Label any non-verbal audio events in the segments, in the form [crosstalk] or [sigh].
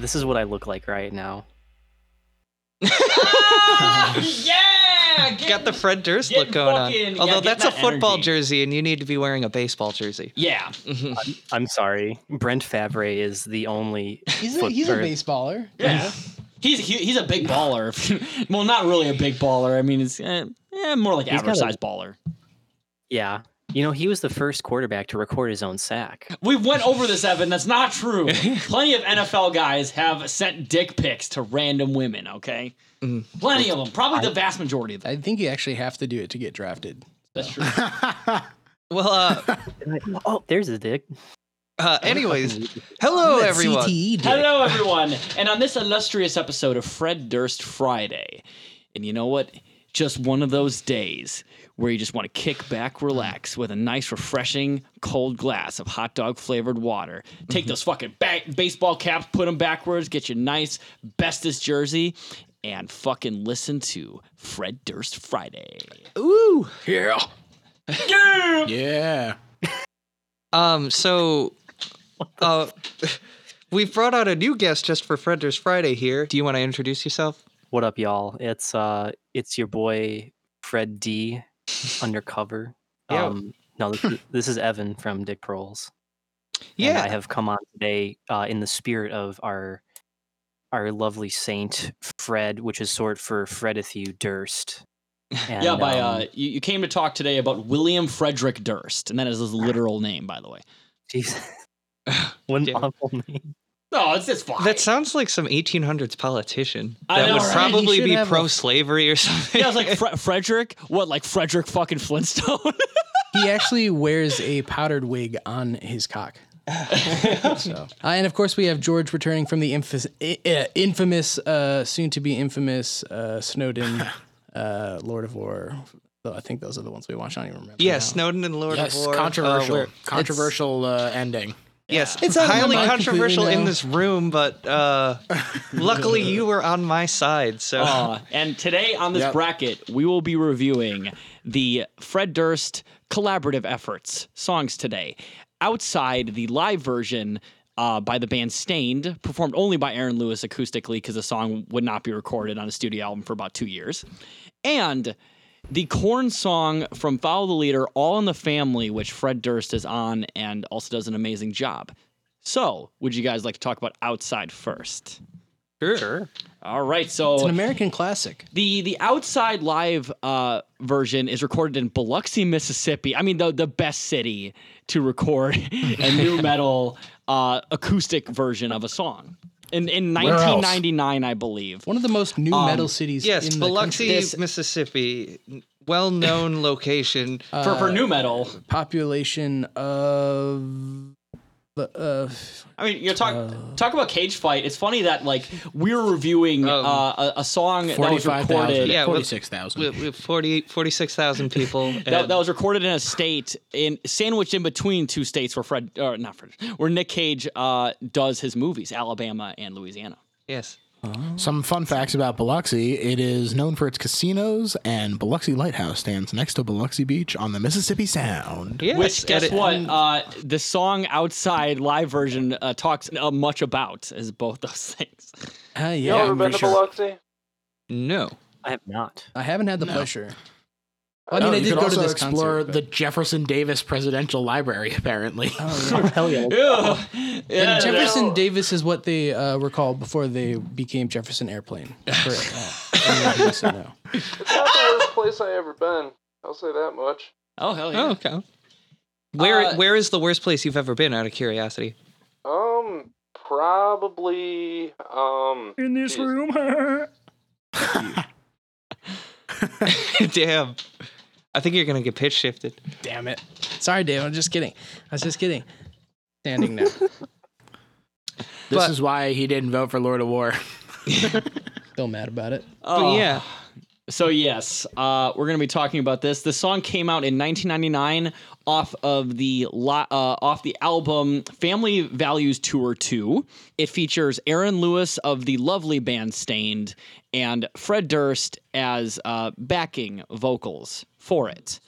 All right, this is what I look like right now. [laughs] yeah, get- Got the Fred Durst look going fucking- on. Although get that's a football energy. jersey, and you need to be wearing a baseball jersey. yeah. I'm sorry, Brett Favre is the only. He's a, he's a baseballer. Yeah. He's he, he's a big baller. [laughs] well, not really a big baller. I mean, it's eh, eh, more like He's average a- size baller. Yeah, you know he was the first quarterback to record his own sack. We went over this, Evan. That's not true. Plenty of NFL guys have sent dick pics to random women. Okay, plenty of them. Probably the vast majority of them. I think you actually have to do it to get drafted. That's true. [laughs] Well, uh, [laughs] Oh, there's a dick. uh anyways, hello everyone. Hello, everyone, and on this illustrious episode of Fred Durst Friday, and you know what? Just one of those days where you just want to kick back, relax with a nice, refreshing, cold glass of hot dog flavored water. Take those fucking ba- baseball caps, put them backwards, get your nice bestest jersey, and fucking listen to Fred Durst Friday. Ooh. Yeah. Yeah! Yeah. Um. So, uh, [laughs] we've brought out a new guest just for Fred Durst Friday here. Do you want to introduce yourself? What up, y'all? It's uh, it's your boy Fred D, undercover. [laughs] Yo. Um, no, this, is- this is Evan from Dick Proles. and Yeah. I have come on today uh, in the spirit of our our lovely saint Fred, which is short for Fredithu Durst. [laughs] And, yeah, by um, uh, you, you came to talk today about William Frederick Durst, and that is his [laughs] literal name, by the way. Jesus, what an awful name. No, it's just fine. That sounds like some 1800s politician I that know, would right? Probably be have a- pro-slavery or something. Yeah, I was like Fre- [laughs] Frederick. What, like Frederick fucking Flintstone? [laughs] He actually wears a powdered wig on his cock. [laughs] so, uh, and of course, we have George returning from the infamous, uh, infamous uh, soon to be infamous uh, Snowden, uh, Lord of War. Though I think those are the ones we watched. I don't even remember. yeah, now. Snowden and Lord Yes, of War. uh, controversial, where- controversial uh, ending. Yes, It's out of my highly controversial in this room, but uh, [laughs] luckily you were on my side. So Uh, and today on this Yep. bracket, we will be reviewing the Fred Durst collaborative efforts songs today. Outside the live version uh, by the band Staind, performed only by Aaron Lewis acoustically because the song would not be recorded on a studio album for about two years. And the Korn song from Follow the Leader, All in the Family, which Fred Durst is on and also does an amazing job. So, would you guys like to talk about Outside first? sure. All right, so It's an American classic. the the outside live uh, version is recorded in Biloxi, Mississippi. I mean, the the best city to record [laughs] a new [laughs] metal uh, acoustic version of a song. In in 1999, I believe. One of the most new Um, metal cities Yes, in the Biloxi, country. This- Mississippi, well-known [laughs] location. For for new metal, Population of. Uh, I mean, you talk talk about cage fight. It's funny that like we were reviewing Um, uh, a, a song that was Forty-five thousand. recorded. Yeah, forty-six thousand. with, with 40 46,000 people. [laughs] That, that was recorded in a state in sandwiched in between two states where Fred or not Fred where Nick Cage uh, does his movies, Alabama and Louisiana. yes. Some fun facts about Biloxi. It is known for its casinos, and Biloxi Lighthouse stands next to Biloxi Beach on the Mississippi Sound. Yes. Which, guess and it- what? Uh, the song outside live version uh, talks uh, much about is both those [laughs] things. uh, yeah, You ever I'm been to sure. Biloxi? No. I have not. I haven't had the No. pleasure. I mean, Oh, I you did go to this explore concert. the Jefferson Davis Presidential Library. [laughs] Apparently, Oh, [laughs] Hell yeah. [laughs] Yeah, yeah, And Jefferson no. Davis is what they uh, were called before they became Jefferson Airplane. For, uh, anyone who doesn't. It's not the worst place I ever been. I'll say that much. Oh hell yeah! Oh, okay. Where Uh, where is the worst place you've ever been out of curiosity? Um, probably. Um, In this room. Damn. I think you're going to get pitch shifted. Damn it. Sorry, Dave. I'm just kidding. I was just kidding. Standing now. this But- is why he didn't vote for Lord of War. [laughs] Still mad about it. But Oh. yeah. So yes, uh, we're gonna be talking about this. The song came out in 1999 off of the lo- uh, off the album Family Values Tour 2. It features Aaron Lewis of the lovely band Staind and Fred Durst as uh, backing vocals for it.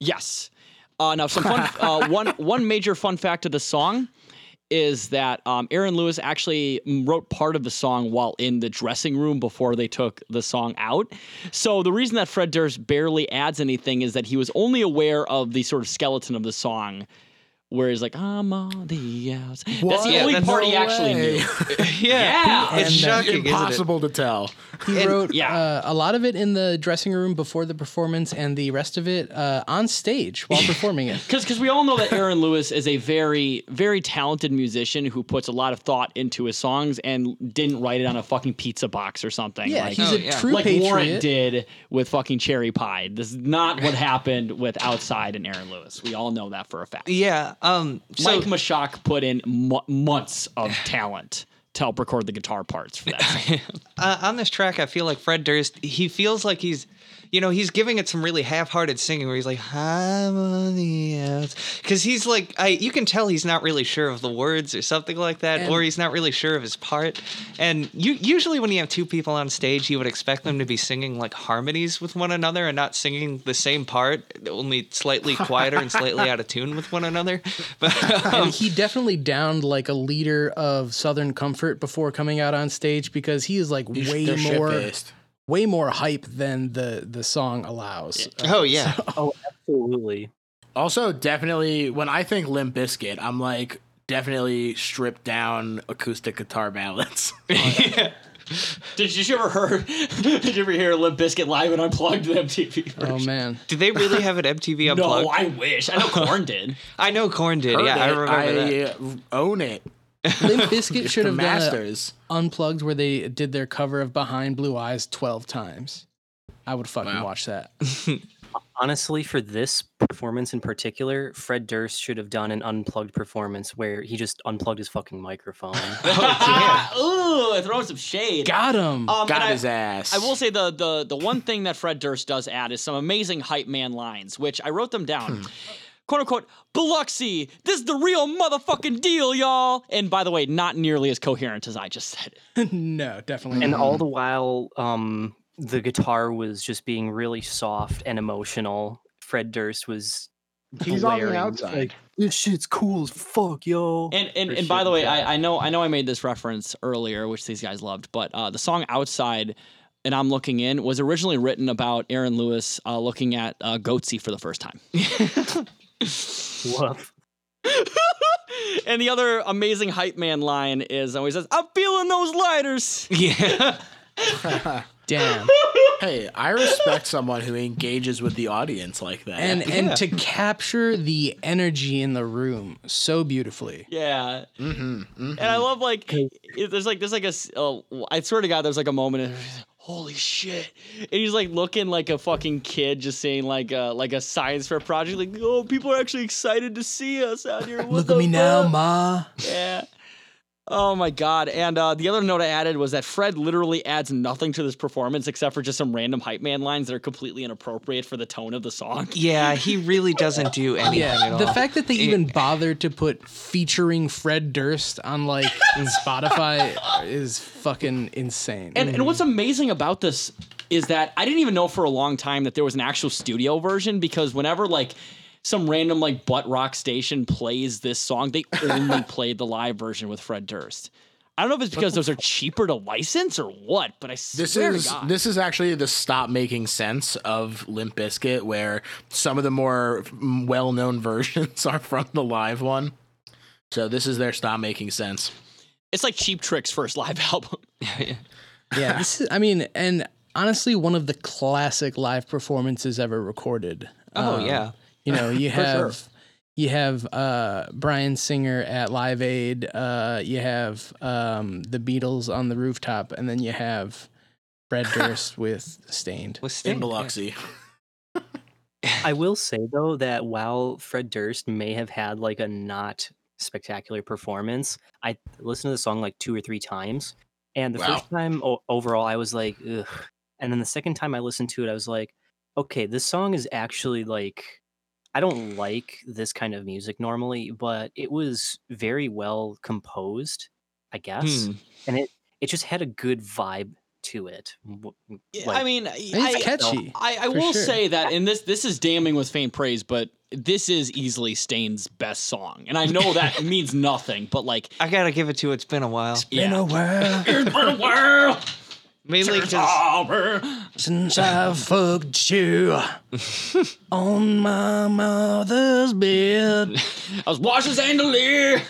Yes. Uh, now, some fun. [laughs] uh, one one major fun fact of the song is that um, Aaron Lewis actually wrote part of the song while in the dressing room before they took the song out. So the reason that Fred Durst barely adds anything is that he was only aware of the sort of skeleton of the song. Where he's like, I'm on the outs. That's the What? only Yeah, part he no actually way. knew. [laughs] [laughs] yeah, Yeah. it's And, uh, shocking, isn't it? Impossible to tell. He And- wrote yeah. uh, a lot of it in the dressing room before the performance, and the rest of it uh, on stage while [laughs] performing it. Because we all know that Aaron Lewis is a very, very talented musician who puts a lot of thought into his songs and didn't write it on a fucking pizza box or something. Yeah, like, he's Oh, a yeah. true like Warrant patriot. did with fucking Cherry Pie. This is not what happened with Outside and Aaron Lewis. We all know that for a fact. Yeah. Um. So Mike Mushok put in mo- months of talent to help record the guitar parts for that. [laughs] uh, on this track, I feel like Fred Durst. He feels like he's, you know, he's giving it some really half-hearted singing where he's like, "I'm on the outs," because he's like, I you can tell he's not really sure of the words or something like that, And- or he's not really sure of his part. And you usually when you have two people on stage, you would expect them to be singing like harmonies with one another and not singing the same part, only slightly quieter and slightly out of tune with one another. [laughs] But [laughs] um, And he definitely downed like a liter of Southern Comfort before coming out on stage because he is like way more, shit-faced. Way more hype than the the song allows. Uh, oh yeah. Oh, absolutely. Also, definitely when I think Limp Bizkit, I'm like definitely stripped down acoustic guitar ballads. [laughs] Did you ever heard? [laughs] Did you ever hear Limp Bizkit live and unplugged the MTV? oh man, Did they really have an MTV unplugged? [laughs] no, unplugged? I wish. I know Korn did. I know Korn did. Heard yeah, I remember that. I uh, own it. [laughs] Limp Bizkit should The have done a masters. unplugged where they did their cover of Behind Blue Eyes twelve times. I would fucking Wow. watch that. [laughs] Honestly, for this performance in particular, Fred Durst should have done an unplugged performance where he just unplugged his fucking microphone. [laughs] Ooh, throwing some shade. Got him. Um, Got and I- his ass. I will say the the the one thing that Fred Durst does add is some amazing hype man lines, which I wrote them down. Quote unquote, Biloxi, this is the real motherfucking deal, y'all. And by the way, not nearly as coherent as I just said [laughs] no, definitely. and not. all the while, um, the guitar was just being really soft and emotional. Fred Durst was He's on the outside. Like, this shit's cool as fuck, yo. And and, and by the way. I, I know I know I made this reference earlier, which these guys loved, but uh, the song "Outside" and "I'm Looking In" was originally written about Aaron Lewis uh, looking at uh, Goatse for the first time. [laughs] [laughs] Woof. [laughs] and the other amazing hype man line is always says, "I'm feeling those lighters." Yeah. [laughs] damn. hey, I respect someone who engages with the audience like that. and Yeah. and to capture the energy in the room so beautifully. Yeah, hmm and I love like there's like there's like a s- oh, I swear to God there's like a moment. And, Holy shit! And he's like looking like a fucking kid, just saying like a like a science fair project. Like, oh, people are actually excited to see us out here. Look at me now, ma. Yeah. Oh my god! And uh, the other note I added was that Fred literally adds nothing to this performance except for just some random hype man lines that are completely inappropriate for the tone of the song. [laughs] Yeah, he really doesn't do anything at Yeah, all. the fact that they even bothered to put featuring Fred Durst on like [laughs] Spotify is fucking insane. And, and what's amazing about this is that I didn't even know for a long time that there was an actual studio version because whenever like some random like butt rock station plays this song, they only [laughs] played the live version with Fred Durst. I don't know if it's because those are cheaper to license or what, but I This is to God. this is actually the stop making sense of Limp Bizkit, where some of the more well known [laughs] versions are from the live one. So this is their stop making sense. it's like Cheap Trick's first live [laughs] album. yeah, this is, I mean, and honestly, one of the classic live performances ever recorded. oh Um, yeah. You know, you [laughs] For sure. have you have uh, Brian Singer at Live Aid. Uh, you have um, the Beatles on the rooftop, and then you have Fred [laughs] Durst with Staind. With In Sting, yeah. [laughs] I will say though that while Fred Durst may have had like a not spectacular performance, I listened to the song like two or three times, and the Wow. first time o- overall I was like, ugh, and then the second time I listened to it, I was like, okay, this song is actually like, I don't like this kind of music normally, but it was very well composed, I guess, Hmm. and it it just had a good vibe to it. W- I like- mean, It's I, catchy. I, I for will sure. say that, and this this is damning with faint praise, but this is easily Stain's best song, and I know that [laughs] means nothing, but like, I gotta give it to. It's been a while. It's been a while [laughs] world Mainly because since I fucked you [laughs] on my mother's bed. I was washing Chandelier.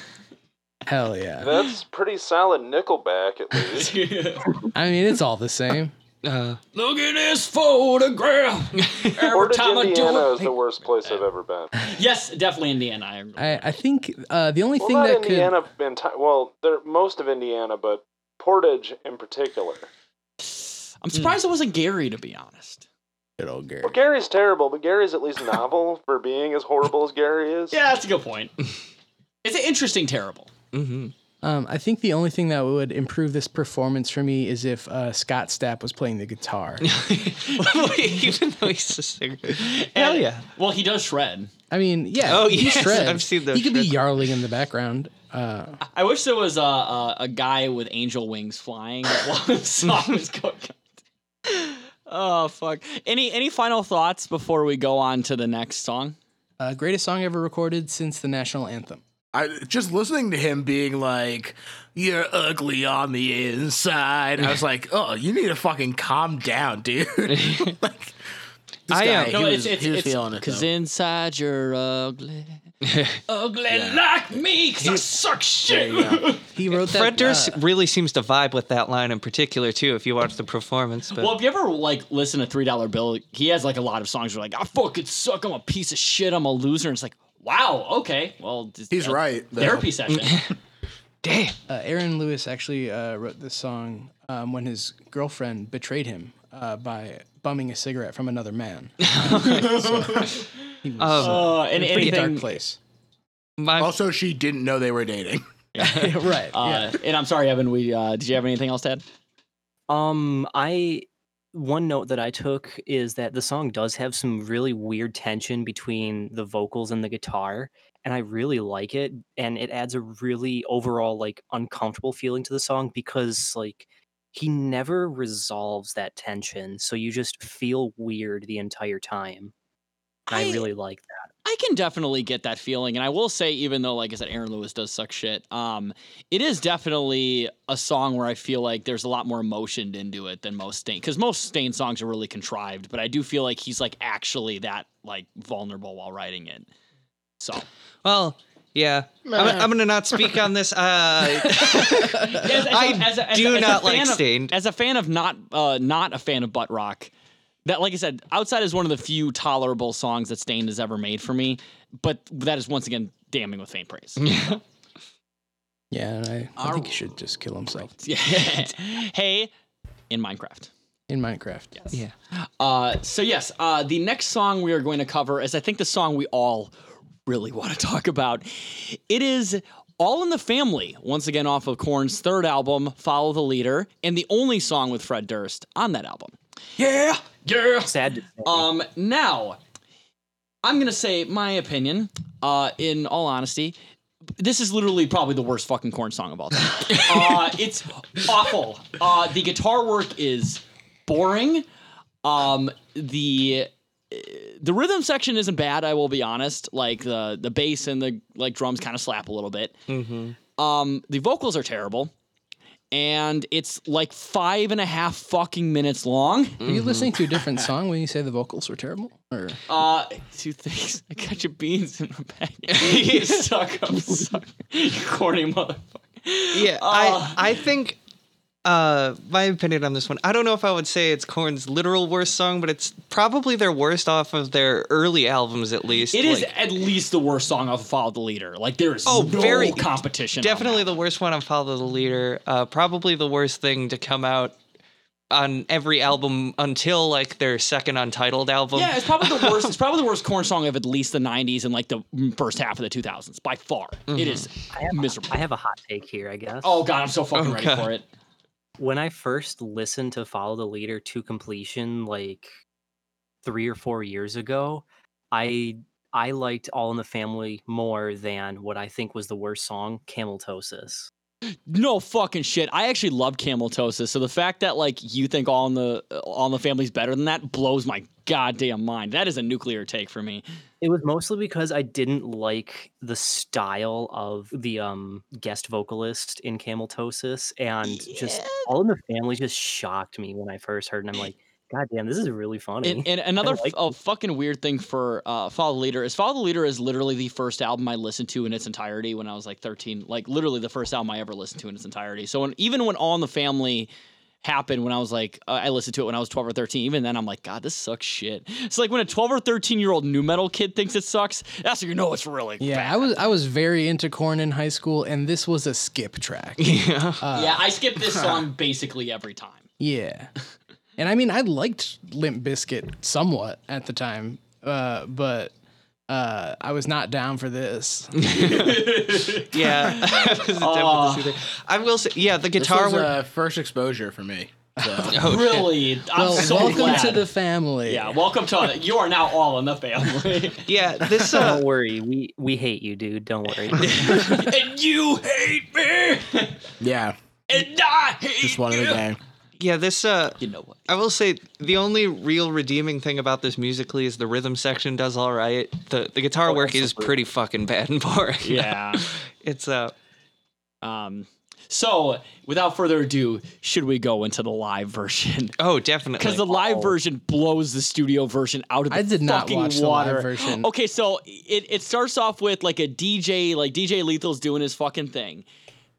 Hell yeah. That's pretty solid Nickelback, at least. [laughs] I mean, it's all the same. uh, Look at this photograph. [laughs] Every Portage, time I Indiana do is the worst place I've ever been. Yes, definitely Indiana. I agree. I, I think uh, the only Well, thing not that could. Indiana. enti- well, they're most of Indiana, but Portage in particular. I'm surprised it wasn't Gary, to be honest. Good old Gary. Well, Gary's terrible, but Gary's at least novel [laughs] for being as horrible as Gary is. Yeah, that's a good point. [laughs] it's an interesting terrible. hmm Um, I think the only thing that would improve this performance for me is if uh, Scott Stapp was playing the guitar. [laughs] Even though he's a singer. Hell yeah. Well, he does shred. I mean, yeah. Oh, he yes, shreds. I've seen those He could be yarling in the background. Uh, I wish there was a a, a guy with angel wings flying while the song was going. Oh fuck! Any any final thoughts before we go on to the next song? uh, greatest song ever recorded since the national anthem. I just listening to him being like, "You're ugly on the inside." I was like, [laughs] "Oh, you need to fucking calm down, dude." [laughs] like, [laughs] this I, guy, he No, was, it's it's he was it's feeling it. because though. inside you're ugly, [laughs] ugly Yeah. like me. Cause I suck shit. [laughs] He wrote that. Fred Durst uh, really seems to vibe with that line in particular too. If you watch the performance, but Well, if you ever like listen to Three Dollar Bill, he has like a lot of songs where like I fucking suck. I'm a piece of shit. I'm a loser. And it's like, wow, okay, well, this- He's uh, right. though. Therapy session. [laughs] damn, uh, Aaron Lewis actually uh, wrote this song um, when his girlfriend betrayed him uh, by bumming a cigarette from another man. so he was Um, uh, in a pretty anything, dark place. my Also, she didn't know they were dating. [laughs] [laughs] right. Uh, And I'm sorry, Evan. We uh, did you have anything else to add? Um, I one note that I took is that the song does have some really weird tension between the vocals and the guitar, and I really like it. And it adds a really overall like uncomfortable feeling to the song because like he never resolves that tension, so you just feel weird the entire time. And I, I- really like that. I can definitely get that feeling, and I will say, even though, like I said, Aaron Lewis does suck shit, um, it is definitely a song where I feel like there's a lot more emotion into it than most Stain, because most Stain songs are really contrived, but I do feel like he's like actually that like vulnerable while writing it. So well, yeah. I'm, I'm gonna not speak on this. Uh, [laughs] As- as a- I as a- as a- do not like Stain. of- as a fan of not uh, not a fan of butt rock that like i said outside is one of the few tolerable songs that Staind has ever made for me but that is once again damning with faint praise [laughs] [laughs] Yeah, and I, I think he should just kill himself Yeah. [laughs] hey in minecraft in Minecraft. Yes. Yeah. uh, so yes uh, the next song we are going to cover is i think the song we all really want to talk about it is all in the family once again off of korn's third album follow the leader and the only song with fred durst on that album yeah yeah Sad. Um, now, I'm gonna say my opinion. Uh, in all honesty, this is literally probably the worst fucking Korn song of all time. [laughs] uh, it's awful. Uh, the guitar work is boring. Um, the the rhythm section isn't bad. I will be honest. Like the the bass and the like drums kind of slap a little bit. Mm-hmm. Um, the vocals are terrible. And it's like five and a half fucking minutes long. Are you listening to a different [laughs] song when you say the vocals were terrible? Or Uh, two things. I got your beans in my bag. [laughs] you suck up, suck. [laughs] You corny motherfucker. Yeah, Uh, I I think uh my opinion on this one. I don't know if I would say it's Korn's literal worst song, but it's probably their worst off of their early albums at least. It is Like, at least the worst song off of Follow the Leader. Like there is Oh, no very- competition. definitely the worst one on Follow the Leader. Uh probably the worst thing to come out on every album until like their second untitled album. Yeah, it's probably the worst. It's [laughs] probably the worst Korn song of at least the '90s and like the first half of the 2000s by far. It is miserable. I have a hot take here, I guess. oh god, I'm so fucking Oh, ready God. for it. When I first listened to Follow the Leader to completion, like three or four years ago, I I liked All in the Family more than what I think was the worst song, Cameltosis. No fucking shit. I actually love Cameltosis. So the fact that like you think all in the all in the family's better than that blows my goddamn mind. That is a nuclear take for me. It was mostly because I didn't like the style of the um guest vocalist in Cameltosis, and just all in the family just shocked me when I first heard, and I'm like, God damn, this is really funny. And, and [laughs] another like f- a fucking weird thing for uh, Follow the Leader is Follow the Leader is literally the first album I listened to in its entirety when I was like 13. Like literally the first album I ever listened to in its entirety. So when, even when All in the Family happened when I was like uh, I listened to it when I was 12 or 13 even then I'm like god this sucks shit. It's like when a 12 or 13 year old new metal kid thinks it sucks that's when you know it's really Yeah, bad. I was I was very into Korn in high school, and this was a skip track. [laughs] Yeah. yeah, I skip this [laughs] song basically every time. Yeah. And I mean, I liked Limp Bizkit somewhat at the time, uh, but uh, I was not down for this. [laughs] Yeah. [laughs] [laughs] I was Oh. definitely there. I will say, yeah, the This guitar was work. uh, first exposure for me. So. Oh, shit. really, I'm Well, so welcome glad. to the family. yeah, welcome to the you are now all in the family. Yeah, this uh, Don't worry, we we hate you, dude. Don't worry. and you hate me, Yeah, and I hate just one of the you. Gang. yeah, this uh, You know what? I will say the only real redeeming thing about this musically is the rhythm section does all right. The the guitar Oh, work is pretty fucking bad and boring. [laughs] Yeah. it's uh Um. So, without further ado, should we go into the live version? [laughs] oh definitely Because the live Oh. version blows the studio version out of the I did not fucking watch the water. live version. Okay, so it, it starts off with like a DJ, like DJ Lethal's doing his fucking thing.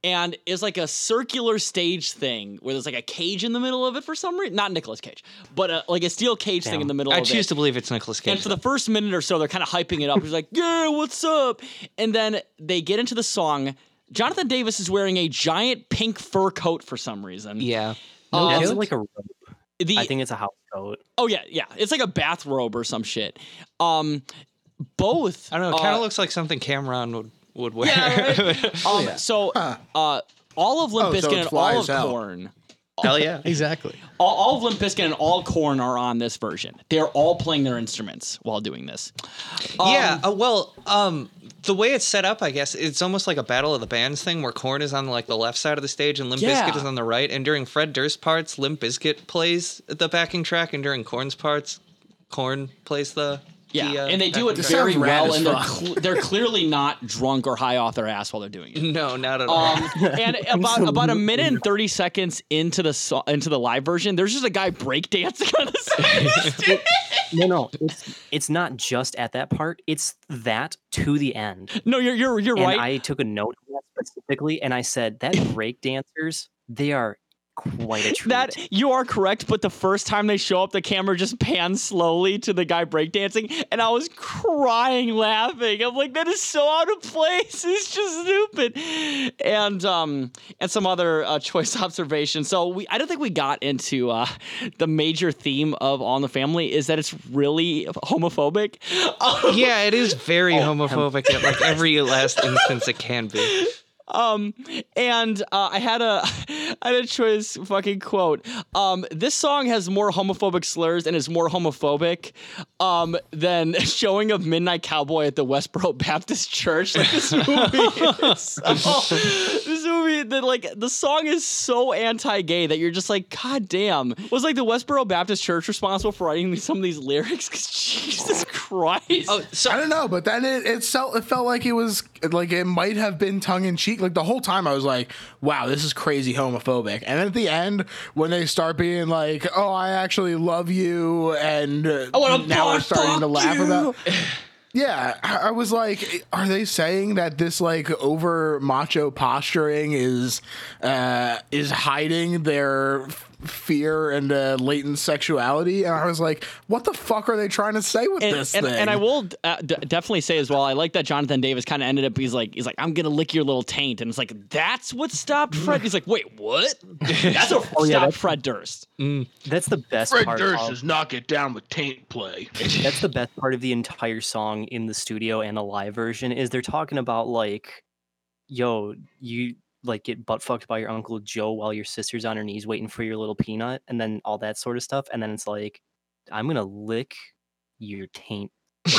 And it's like a circular stage thing where there's like a cage in the middle of it for some reason. Not Nicolas Cage, but uh like a steel cage thing in the middle I of choose it. to believe it's Nicolas Cage. And for the first minute or so, they're kind of hyping it up. He's like, "Yeah, what's up?" And then they get into the song. Jonathan Davis is wearing a giant pink fur coat for some reason. yeah. Uh, That's kidding? like a robe. the, I think it's a house coat. oh yeah, yeah, it's like a bathrobe or some shit. Um, both. I don't know. It kind uh, of looks like something Cameron would would wear. [laughs] Yeah, right? Um, So, uh, all of Limp Oh, Bizkit it's and all of hell. Korn. Hell yeah. [laughs] Exactly. All, all of Limp Bizkit and all Korn are on this version. They're all playing their instruments while doing this. yeah. Um, Uh, well, um, the way it's set up, I guess it's almost like a battle of the bands thing, where Korn is on like the left side of the stage and Limp Yeah. Bizkit is on the right. And during Fred Durst parts, Limp Bizkit plays the backing track, and during Korn's parts, Korn plays the Yeah, the, uh, and they do it very well, and they're cl- they're clearly not drunk or high off their ass while they're doing it. No, not at all. Um, and [laughs] about about a minute and thirty seconds into the so- into the live version, there's just a guy breakdancing on the [laughs] stage. No, no, it's it's not just at that part. It's that to the end. no, you're you're you're and right. I took a note of that specifically, and I said that break dancers, they are quite a treat. That you are correct, but the first time they show up, the camera just pans slowly to the guy breakdancing, and I was crying laughing. I'm like, that is so out of place. [laughs] It's just stupid. And um and some other uh, choice [laughs] observations. So we I don't think we got into uh the major theme of On the Family is that it's really homophobic. [laughs] yeah, it is very Oh, homophobic at like every last instance it can be. Um, and uh, I had a, [laughs] I had a choice fucking quote. Um, this song has more homophobic slurs and is more homophobic, um, than [laughs] showing of Midnight Cowboy at the Westboro [laughs] Baptist Church. Like this movie, this movie, that like the song is so anti-gay that you're just like, god damn. Was like the Westboro Baptist Church responsible for writing some of these lyrics? [laughs] Because Jesus Christ. Oh, so I don't know, but then it it felt it felt like it was like it might have been tongue in cheek. Like the whole time, I was like, "Wow, this is crazy homophobic." And then at the end, when they start being like, "Oh, I actually love you," and uh, wanna now we're starting to laugh you. about. [laughs] Yeah, I was like, are they saying that this like over macho posturing is uh is hiding their fear and uh, latent sexuality? And I was like, what the fuck are they trying to say with and, this and, thing? and I will uh, d- definitely say as well. I like that Jonathan Davis kind of ended up. He's like, he's like, I'm gonna lick your little taint, and it's like that's what stopped Fred. He's like, wait, what? [laughs] That's what [laughs] Oh, yeah, stopped Fred Durst. That's the best Fred part. Durst of, does not get down with taint play. [laughs] that's the best part of the entire song in the studio and the live version is they're talking about like, yo, you like get butt fucked by your uncle Joe while your sister's on her knees waiting for your little peanut, and then all that sort of stuff, and then it's like, I'm gonna lick your taint. [laughs] [laughs]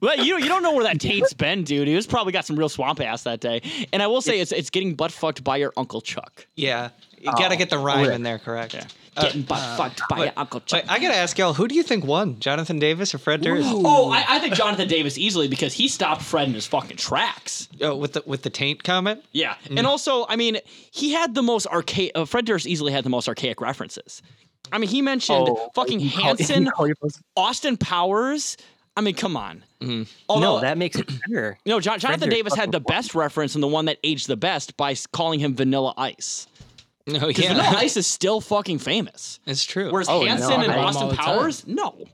well, you you don't know where that taint's been, dude. He was probably got some real swamp ass that day. And I will say, it's it's getting butt fucked by your uncle Chuck. yeah, you gotta Oh, get the rhyme rip. in there correct. Yeah. Uh, Getting butt uh, fucked by your Uncle Chuck. Wait, I gotta ask y'all, who do you think won, Jonathan Davis or Fred Durst? Oh, I, I think Jonathan Davis easily because he stopped Fred in his fucking tracks. Oh, with the with the taint comment. Yeah, mm. and also, I mean, he had the most archaic. Uh, Fred Durst easily had the most archaic references. I mean, he mentioned Oh, fucking [laughs] Hanson, you call your person- Austin Powers. I mean, come on. Mm-hmm. Although, no, that makes it better. no, John, Jonathan Davis had the best reference and the one that aged the best by calling him Vanilla Ice. Oh Because Vanilla Ice is still fucking famous. it's true. Whereas Oh, Hanson I and know him all Austin the time. Powers, no.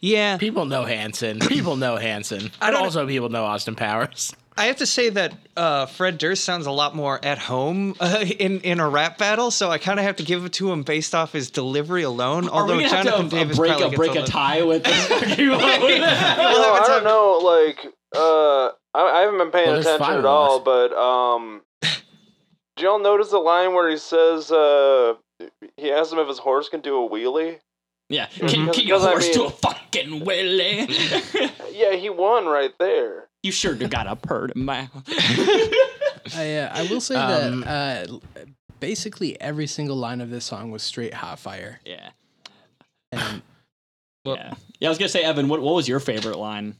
yeah, People know Hanson. People know Hanson. I And don't- also people know Austin Powers. I have to say that uh, Fred Durst sounds a lot more at home uh, in in a rap battle, so I kind of have to give it to him based off his delivery alone. Are Although we Jonathan have to uh, Davis break probably a break a little- tie with this? fucking- No, I don't know. Like, uh, I, I haven't been paying Well, attention at all, but um, did y'all notice the line where he says, uh, he asks him if his horse can do a wheelie? yeah, Because- can, can your because I horse do a fucking wheelie? [laughs] Yeah, he won right there. you sure do got a purr mouth. I, uh, I will say Um, that uh, basically every single line of this song was straight hot fire. yeah. And [laughs] yeah. Yeah, I was gonna say, Evan, what, what was your favorite line?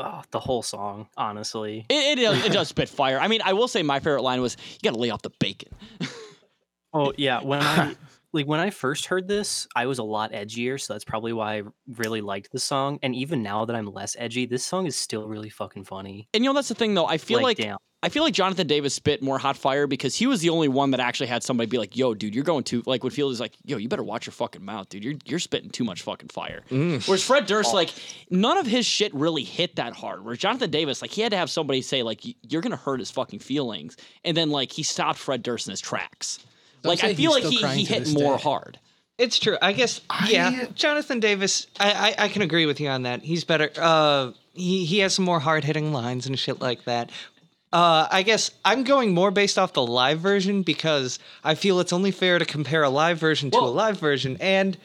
Oh, the whole song, honestly. It, it, does- it [laughs] does spit fire. I mean, I will say my favorite line was, "You gotta lay off the bacon." [laughs] Oh yeah, when I like when I first heard this, I was a lot edgier, so that's probably why I really liked the song. And even now that I'm less edgy, this song is still really fucking funny. And you know that's the thing though. I feel like, damn. I feel like Jonathan Davis spit more hot fire because he was the only one that actually had somebody be like, "Yo, dude, you're going too like." Would feel is like, "Yo, you better watch your fucking mouth, dude. You're you're spitting too much fucking fire." Whereas Fred Durst, like, none of his shit really hit that hard. Whereas Jonathan Davis, like, he had to have somebody say like, "You're gonna hurt his fucking feelings," and then like he stopped Fred Durst in his tracks. Some like I feel like he, he hit more day. hard. It's true. I guess. yeah, Jonathan Davis. I, I I can agree with you on that. He's better. Uh, he he has some more hard hitting lines and shit like that. Uh, I guess I'm going more based off the live version because I feel it's only fair to compare a live version to a live version. And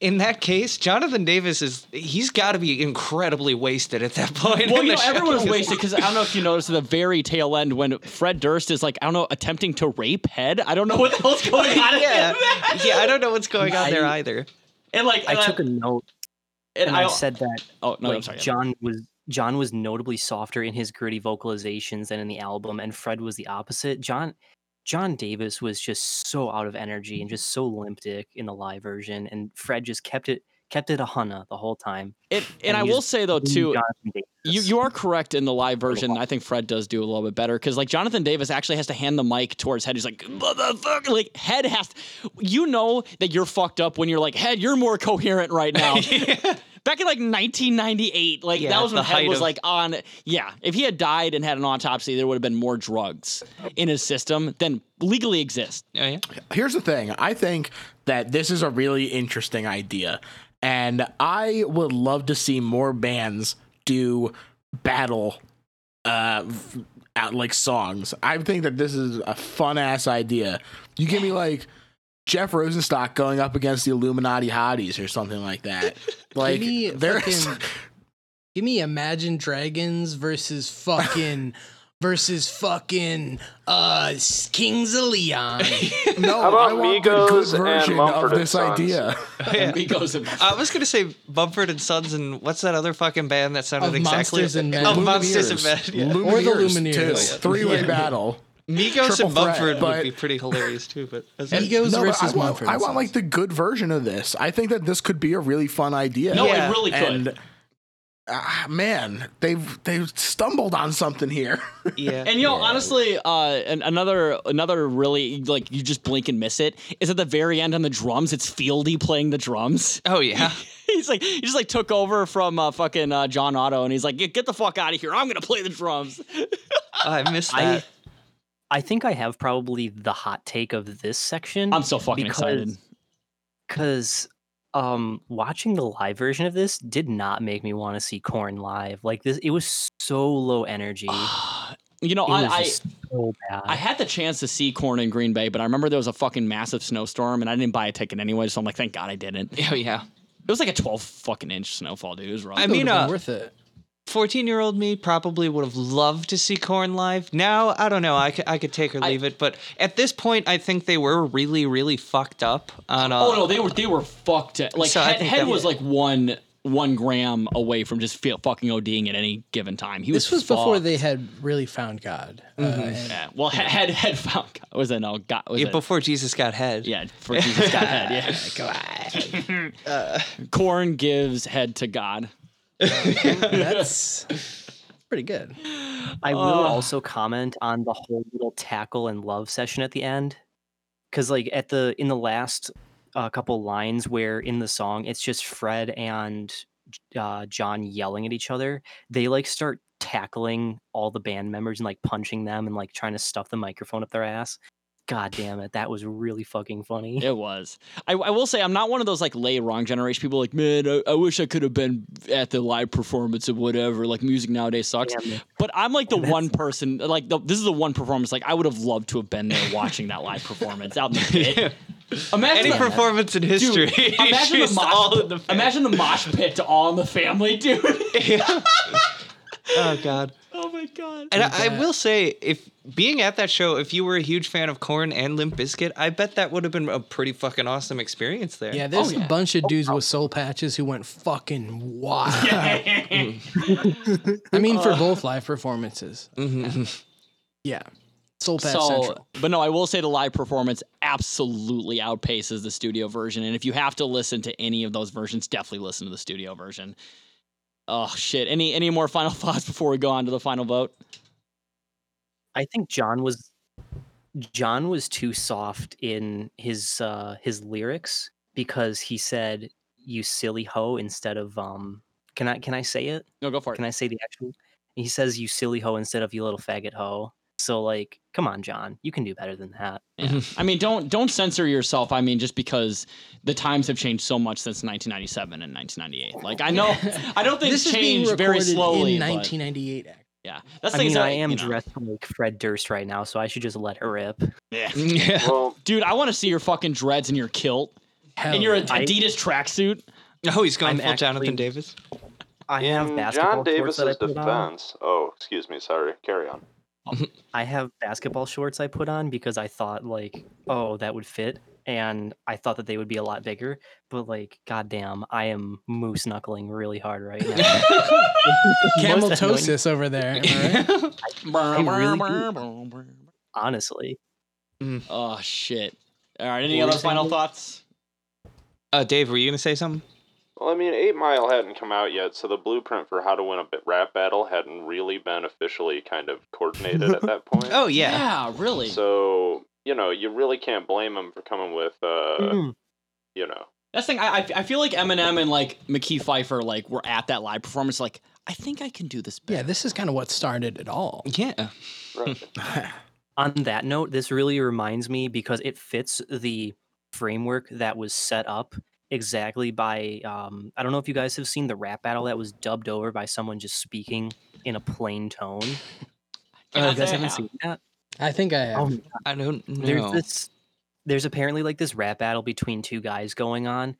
in that case, Jonathan Davis is he's got to be incredibly wasted at that point. Well, in you know, everyone was [laughs] wasted because I don't know if you noticed at the very tail end when Fred Durst is like, I don't know, attempting to rape Head. I don't know what the hell's going on. yeah, yeah. I don't know what's going on there either. And like, I and took a note and and I said that oh no, like, I'm sorry. John was John was notably softer in his gritty vocalizations than in the album, and Fred was the opposite. John John Davis was just so out of energy and just so limp dick in the live version, and Fred just kept it kept it a hunna the whole time. And, and and I will say though too, you you are correct in the live version. I think Fred does do a little bit better because like Jonathan Davis actually has to hand the mic towards Head. He's like motherfucker, like Head has. you know that you're fucked up when you're like Head. You're more coherent right now. [laughs] Back in like 1998, like Yeah, that was when the Head was of- like on. Yeah, if he had died and had an autopsy, there would have been more drugs in his system than legally exist. Oh, yeah. Here's the thing. I think that this is a really interesting idea. And I would love to see more bands do battle uh out like songs. I think that this is a fun ass idea. You give me like Jeff Rosenstock going up against the Illuminati hotties or something like that. [laughs] Like give me there's fucking, give me Imagine Dragons versus fucking [laughs] versus fucking uh Kings of Leon. [laughs] no. How about I want the Migos good and version Mumford of and this Sons? idea. [laughs] [laughs] Amigos and I was gonna say Bumford and Sons and what's that other fucking band that sounded Of exactly Monsters and Men. Of Monsters and Lumineers. Men. Yeah. Or the Lumineers, too. Lumineers. Three-way Yeah. battle. Migos Triple and threat, Mumford but- would be pretty hilarious too. But Migos No, but versus I want, Mumford. I and want like the good version of this. I think that this could be a really fun idea. no, Yeah, it really could. and ah, man, they've they've stumbled on something here. [laughs] yeah, And you know, honestly, uh, an, another another really like you just blink and miss it is at the very end on the drums. It's Fieldy playing the drums. oh yeah, [laughs] he's like he just like took over from uh, fucking uh, John Otto, and he's like, get, get the fuck out of here! I'm gonna play the drums. [laughs] I missed that. I think I have probably the hot take of this section. I'm so fucking excited. because um watching the live version of this did not make me want to see Korn live. Like this, it was so low energy. You know, was I, I so bad. I had the chance to see Korn in Green Bay, but I remember there was a fucking massive snowstorm, and I didn't buy a ticket anyway. So I'm like, thank God I didn't. It Oh yeah. It was like a 12 fucking inch snowfall, dude. It was rough. I mean, been uh, worth it. 14 year old me probably would have loved to see Korn live. Now, I don't know. I could, I could take or I- leave it. But at this point, I think they were really, really fucked up on. Uh, Oh no, they were they were fucked. Up. Like So I head, think head that- was like one one gram away from just feel, fucking ODing at any given time. He This was was before they had really found God. Uh, Yeah. Well, head head, head found God. Was it no God? Was yeah, it? before Jesus got head. Yeah, for Jesus got head. Yeah. [laughs] Corn [laughs] gives head to God. [laughs] that's pretty good. I will Oh. also comment on the whole little tackle and love session at the end, because like at the in the last uh, couple lines where in the song it's just Fred and uh, John yelling at each other, they like start tackling all the band members and like punching them and like trying to stuff the microphone up their ass. God damn it, that was really fucking funny. It was. I, I will say I'm not one of those like lay wrong generation people. Like, man, I, I wish I could have been at the live performance of whatever. Like, music nowadays sucks. Damn. But I'm like the one person. Like, the, this is the one performance. Like, I would have loved to have been there watching that live performance out in the pit. [laughs] Imagine Any the, performance in history. [laughs] Dude, imagine the mosh. all in the imagine the mosh pit to all in the family, dude. [laughs] oh God. Oh my god. And I, I will say, if being at that show, if you were a huge fan of Korn and Limp Bizkit, I bet that would have been a pretty fucking awesome experience there. Yeah, there's oh, yeah. a bunch of dudes oh. with soul patches who went fucking wild. [laughs] I mean, for both live performances. Mm-hmm. Yeah. Soul Patch So, Central. but no, I will say the live performance absolutely outpaces the studio version. And if you have to listen to any of those versions, definitely listen to the studio version. Oh shit! Any any more final [laughs] thoughts before we go on to the final vote? I think John was John was too soft in his uh his lyrics because he said you silly hoe instead of um can I can I say it? No, go for it. Can I say the actual he says you silly hoe instead of you little faggot hoe. So like come on John, you can do better than that. Yeah. [laughs] I mean, don't don't censor yourself. I mean, just because the times have changed so much since 1997 and 1998. Like I know, [laughs] I don't think This it's is being changed very recorded slowly. in 1998. actually. yeah, that's I the thing mean is, I am you know, dressed like Fred Durst right now, so I should just let her rip. [laughs] Yeah. yeah. Well, Dude, I want to see your fucking dreads and your kilt Hell and your yeah. Adidas tracksuit. Oh, he's going I'm full Jonathan Davis. I have in basketball John Davis's that I put on. defense. Oh, excuse me. Sorry. Carry on. Um, mm-hmm. I have basketball shorts I put on because I thought like, oh, that would fit, and I thought that they would be a lot bigger. But like, goddamn, I am moose knuckling really hard right now. Camel [laughs] [laughs] Most annoying- tosis over there. am I right? [laughs] really Honestly, mm. Oh shit! All right, any other final thoughts? Uh, Dave, were you gonna say something? Well, I mean, Eight Mile hadn't come out yet, so the blueprint for how to win a rap battle hadn't really been officially kind of coordinated at that [laughs] point. Oh yeah. really. So you know, you really can't blame him for coming with, uh, Mm. you know, That's the thing. I, I I feel like Eminem and like McKee Pfeiffer like were at that live performance. Like I think I can do this better. Yeah, this is kind of what started it all. Yeah. right. [laughs] on that note, this really reminds me because it fits the framework that was set up exactly by. Um, I don't know if you guys have seen the rap battle that was dubbed over by someone just speaking in a plain tone. Can't you guys I haven't have. seen that? I think I have. Oh, I don't know. there's this there's apparently like this rap battle between two guys going on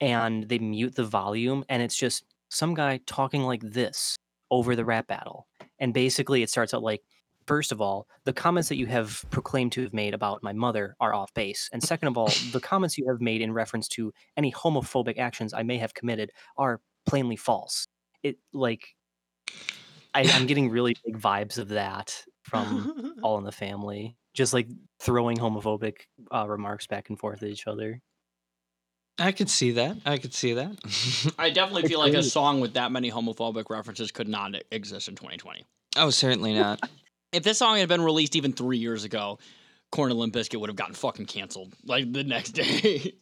and they mute the volume and it's just some guy talking like this over the rap battle and basically it starts out like first of all the comments that you have proclaimed to have made about my mother are off base and [laughs] second of all the comments you have made in reference to any homophobic actions i may have committed are plainly false it like I, i'm [laughs] getting really big vibes of that from [laughs] all in the family just like throwing homophobic uh, remarks back and forth at each other I could see that. I could see that. I definitely It's feel like a song with that many homophobic references could not exist in 2020. oh, certainly not. If this song had been released even three years ago, Korn and Limp Bizkit would have gotten fucking canceled like the next day.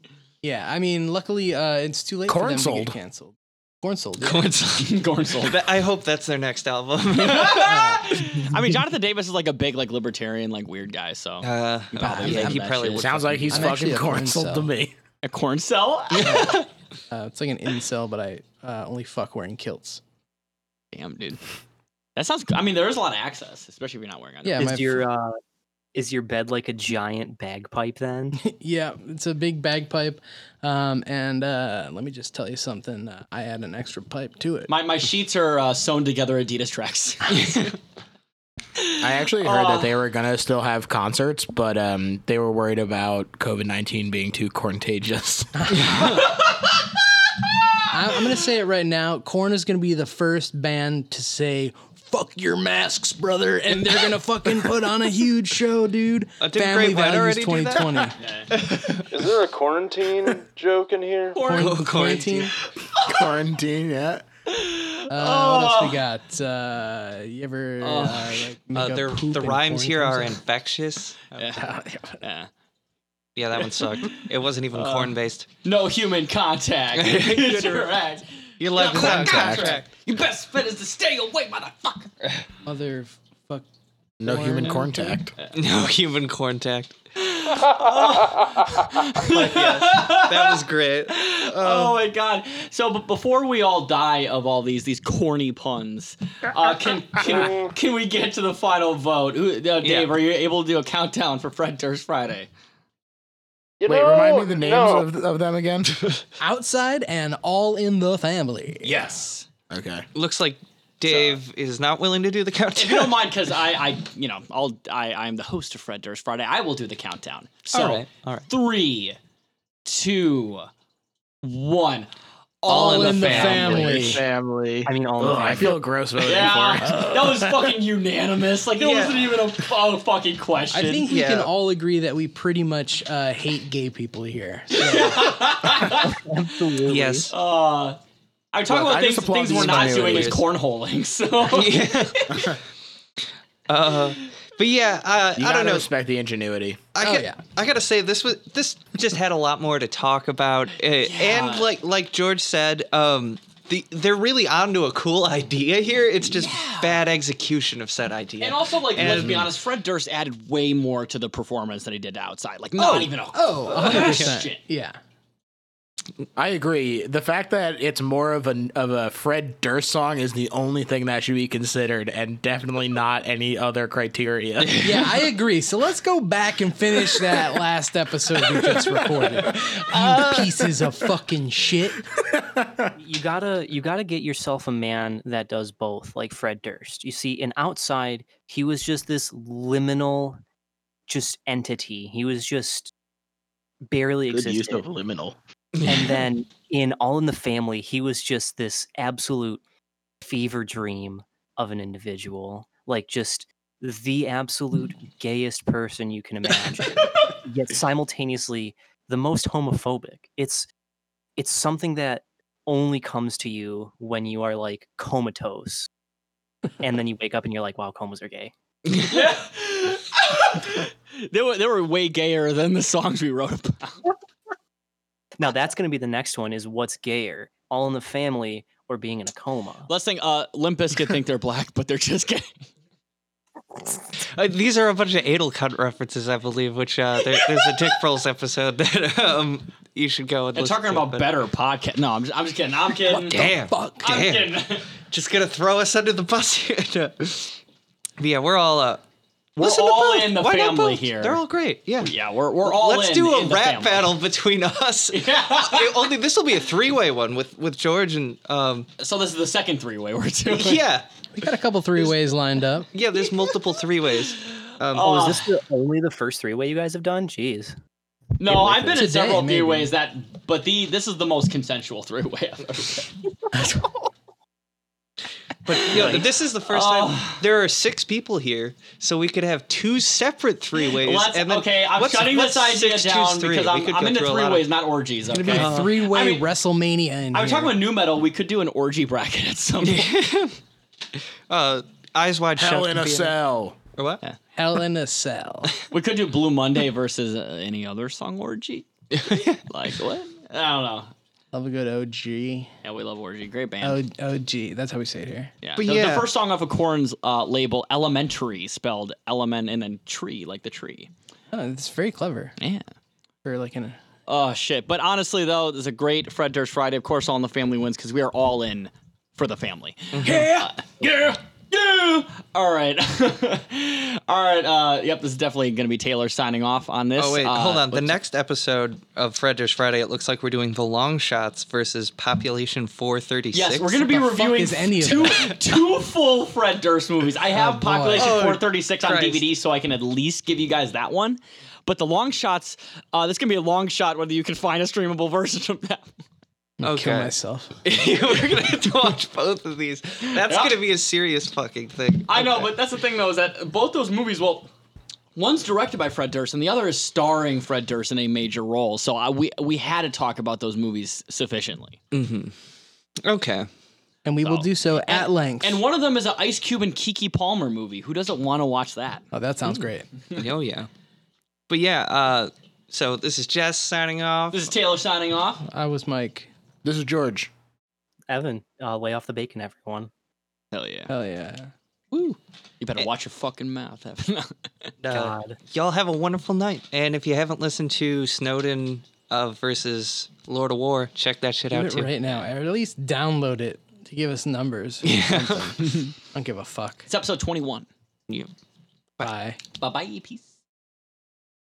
Yeah, I mean, luckily uh, it's too late for Korn them to get canceled. Corn [laughs] sold. yeah. Coincidence. Corn sold. That- I hope that's their next album. [laughs] [laughs] I mean, Jonathan Davis is like a big, like libertarian, like weird guy. So Uh, probably yeah, he probably would. Sounds like he's I'm actually fucking a corn corn to cell. me. a corn cell. Uh, it's like an incel, but I uh, only fuck wearing kilts. Damn, dude. That sounds. I mean, there is a lot of access, especially if you're not wearing underwear. Yeah, is your uh Is your bed like a giant bagpipe then? [laughs] Yeah, it's a big bagpipe. Um, and uh, let me just tell you something. Uh, I add an extra pipe to it. My my sheets are uh, sewn together Adidas tracks. [laughs] I actually heard that they were gonna still have concerts, but um, they were worried about COVID nineteen being too contagious. [laughs] I, I'm gonna say it right now. Korn is gonna be the first band to say "fuck your masks, brother," and they're gonna fucking put on a huge show, dude. [laughs] Uh, didn't Family Values already do that? 2020. [laughs] Is there a quarantine joke in here? Quarantine. quarantine. Quarantine, yeah. Uh, what else we got? Uh, you ever uh, like make Uh, they're- the rhymes here are out? infectious. [laughs] yeah. Yeah. Yeah, that one sucked. It wasn't even corn based. No human contact. Interact. Your life is Corn on contract. contract. Your best bet is to stay away, motherfucker. Mother fuck. No human Corn. contact. [laughs] No human contact. [laughs] But yes, that was great. oh my god! So, but before we all die of all these these corny puns, uh, can can can we get to the final vote? Who, uh, Dave, Yeah. are you able to do a countdown for Fred Durst Friday? You Wait, know, remind me the names no. of, of them again. [laughs] Outside and all in the family. Yes. okay. Looks like Dave is not willing to do the countdown. If you don't mind, [laughs] because I, I, you know, I'll, I, I'm the host of Fred Durst Friday. I will do the countdown. So, All right, all right. three, two, one. All, in, the family. Family. I mean, all Ugh, of I feel gross voting Yeah, for it. [laughs] that was fucking unanimous. Like there Yeah. wasn't even a, a fucking question. I think we can all agree that we pretty much uh, hate gay people here. So, [laughs] yes. Uh, I talk Look, about I things, things we're not doing is cornholing. So [laughs] Yeah. uh, but yeah, uh, You I don't gotta know. respect the ingenuity. I Oh, got, yeah. I gotta say this was this just had a lot more to talk about, uh, and like like George said, um, the they're really onto a cool [laughs] idea here. It's just bad execution of said idea. and also like let's be honest, Fred Durst added way more to the performance than he did outside. Like not Oh. even a oh, 100%. question. Yeah. I agree. The fact that it's more of a of a Fred Durst song is the only thing that should be considered, and definitely not any other criteria. [laughs] Yeah, I agree. So let's go back and finish that last episode we just recorded. You uh, pieces of fucking shit. you gotta you gotta get yourself a man that does both like fred durst you see in outside he was just this liminal just entity he was just barely Good use existed of liminal. And then in all in the family he was just this absolute fever dream of an individual like just the absolute [laughs] gayest person you can imagine yet [laughs] simultaneously the most homophobic it's it's something that only comes to you when you are like comatose and then you wake up and you're like wow comas are gay Yeah. [laughs] they were they were way gayer than the songs we wrote about. Now that's going to be the next one is what's gayer all in the family or being in a coma Let's think. Uh, Limp Bizkit think they're black, but they're just gay. [laughs] Uh, these are a bunch of Adel cut references, I believe. Which uh, there, there's a Dick [laughs] Pearls episode that um, you should go and They're talking to, about but- better podcast. No, I'm just, I'm just kidding. I'm kidding. Damn, fuck? I'm damn. kidding. [laughs] Just gonna throw us under the bus here. But yeah, we're all uh, We're listen all both. in the Why not family both? here. They're all great. Yeah. Yeah, we're we're all Let's in. do a in the rap family. battle between us. [laughs] Yeah. Only this will be a three-way one with with George and um. So this is the second three way we're doing. [laughs] Yeah, We got a couple three ways lined up. yeah. There's multiple three ways. Um, oh is this the only the first three way you guys have done jeez No, Get I've been it. in Today, several maybe. three ways that, but the this is the most consensual three way I've ever been. [laughs] but you know, this is the first Oh. time there are six people here, so we could have two separate three ways. And then okay, I'm what's- shutting what's this idea six, down three? because I'm, I'm into three lot of- ways, not orgies. It's Okay. gonna be a three way I mean- WrestleMania in I'm here. talking about nu metal. We could do an orgy bracket at some point. [laughs] Uh, eyes wide shut. Hell in a be cell. Or what? Hell in [laughs] a cell. we could do Blue Monday versus uh, any other song orgy. [laughs] like what? I don't know. Love a good OG. Yeah, we love orgy. Great band. O- OG. That's how we say it here. yeah. but the, the first song off of Korn's uh, label, Elementree, spelled element and then tree, like the tree. Oh, it's very clever Yeah. for like an. Oh shit! But honestly, though, there's a great Fred Durst Friday. Of course, All in the Family wins because we are all in for the family. Mm-hmm. Yeah, yeah, All right. [laughs] All right. Uh, yep, this is definitely going to be Taylor signing off on this. Oh wait, Uh, hold on. The next episode of Fred Durst Friday, it looks like we're doing the Longshots versus Population 436. Yes, we're going to be the reviewing is any two, [laughs] two full Fred Durst movies. I have Oh. Population Oh, 436 on DVD, so I can at least give you guys that one. But the long shots, uh, that's going to be a long shot whether you can find a streamable version of that. [laughs] Kill Okay. myself. [laughs] we're gonna have to watch both of these. That's Yeah. gonna be a serious fucking thing. I know, but that's the thing though, is that both those movies, well, one's directed by Fred Durst and the other is starring Fred Durst in a major role. So I, we we had to talk about those movies sufficiently. Mm-hmm. okay. And we will do so at length. And one of them is an Ice Cube and Keke Palmer movie. Who doesn't want to watch that? oh, that sounds mm. great. [laughs] oh yeah. But yeah. Uh, so this is Jess signing off. This is Taylor signing off. I was Mike. This is George. Evan, uh, lay off the bacon, everyone. Hell yeah. Hell yeah. Woo. You better watch your fucking mouth, Evan. [laughs] God. y'all have a wonderful night. And if you haven't listened to Snowden uh, versus Lord of War, check that shit Do out it too. right now. Or at least download it to give us numbers. Yeah. I [laughs] don't give a fuck. it's episode 21. Yeah. Bye. Bye bye. Peace.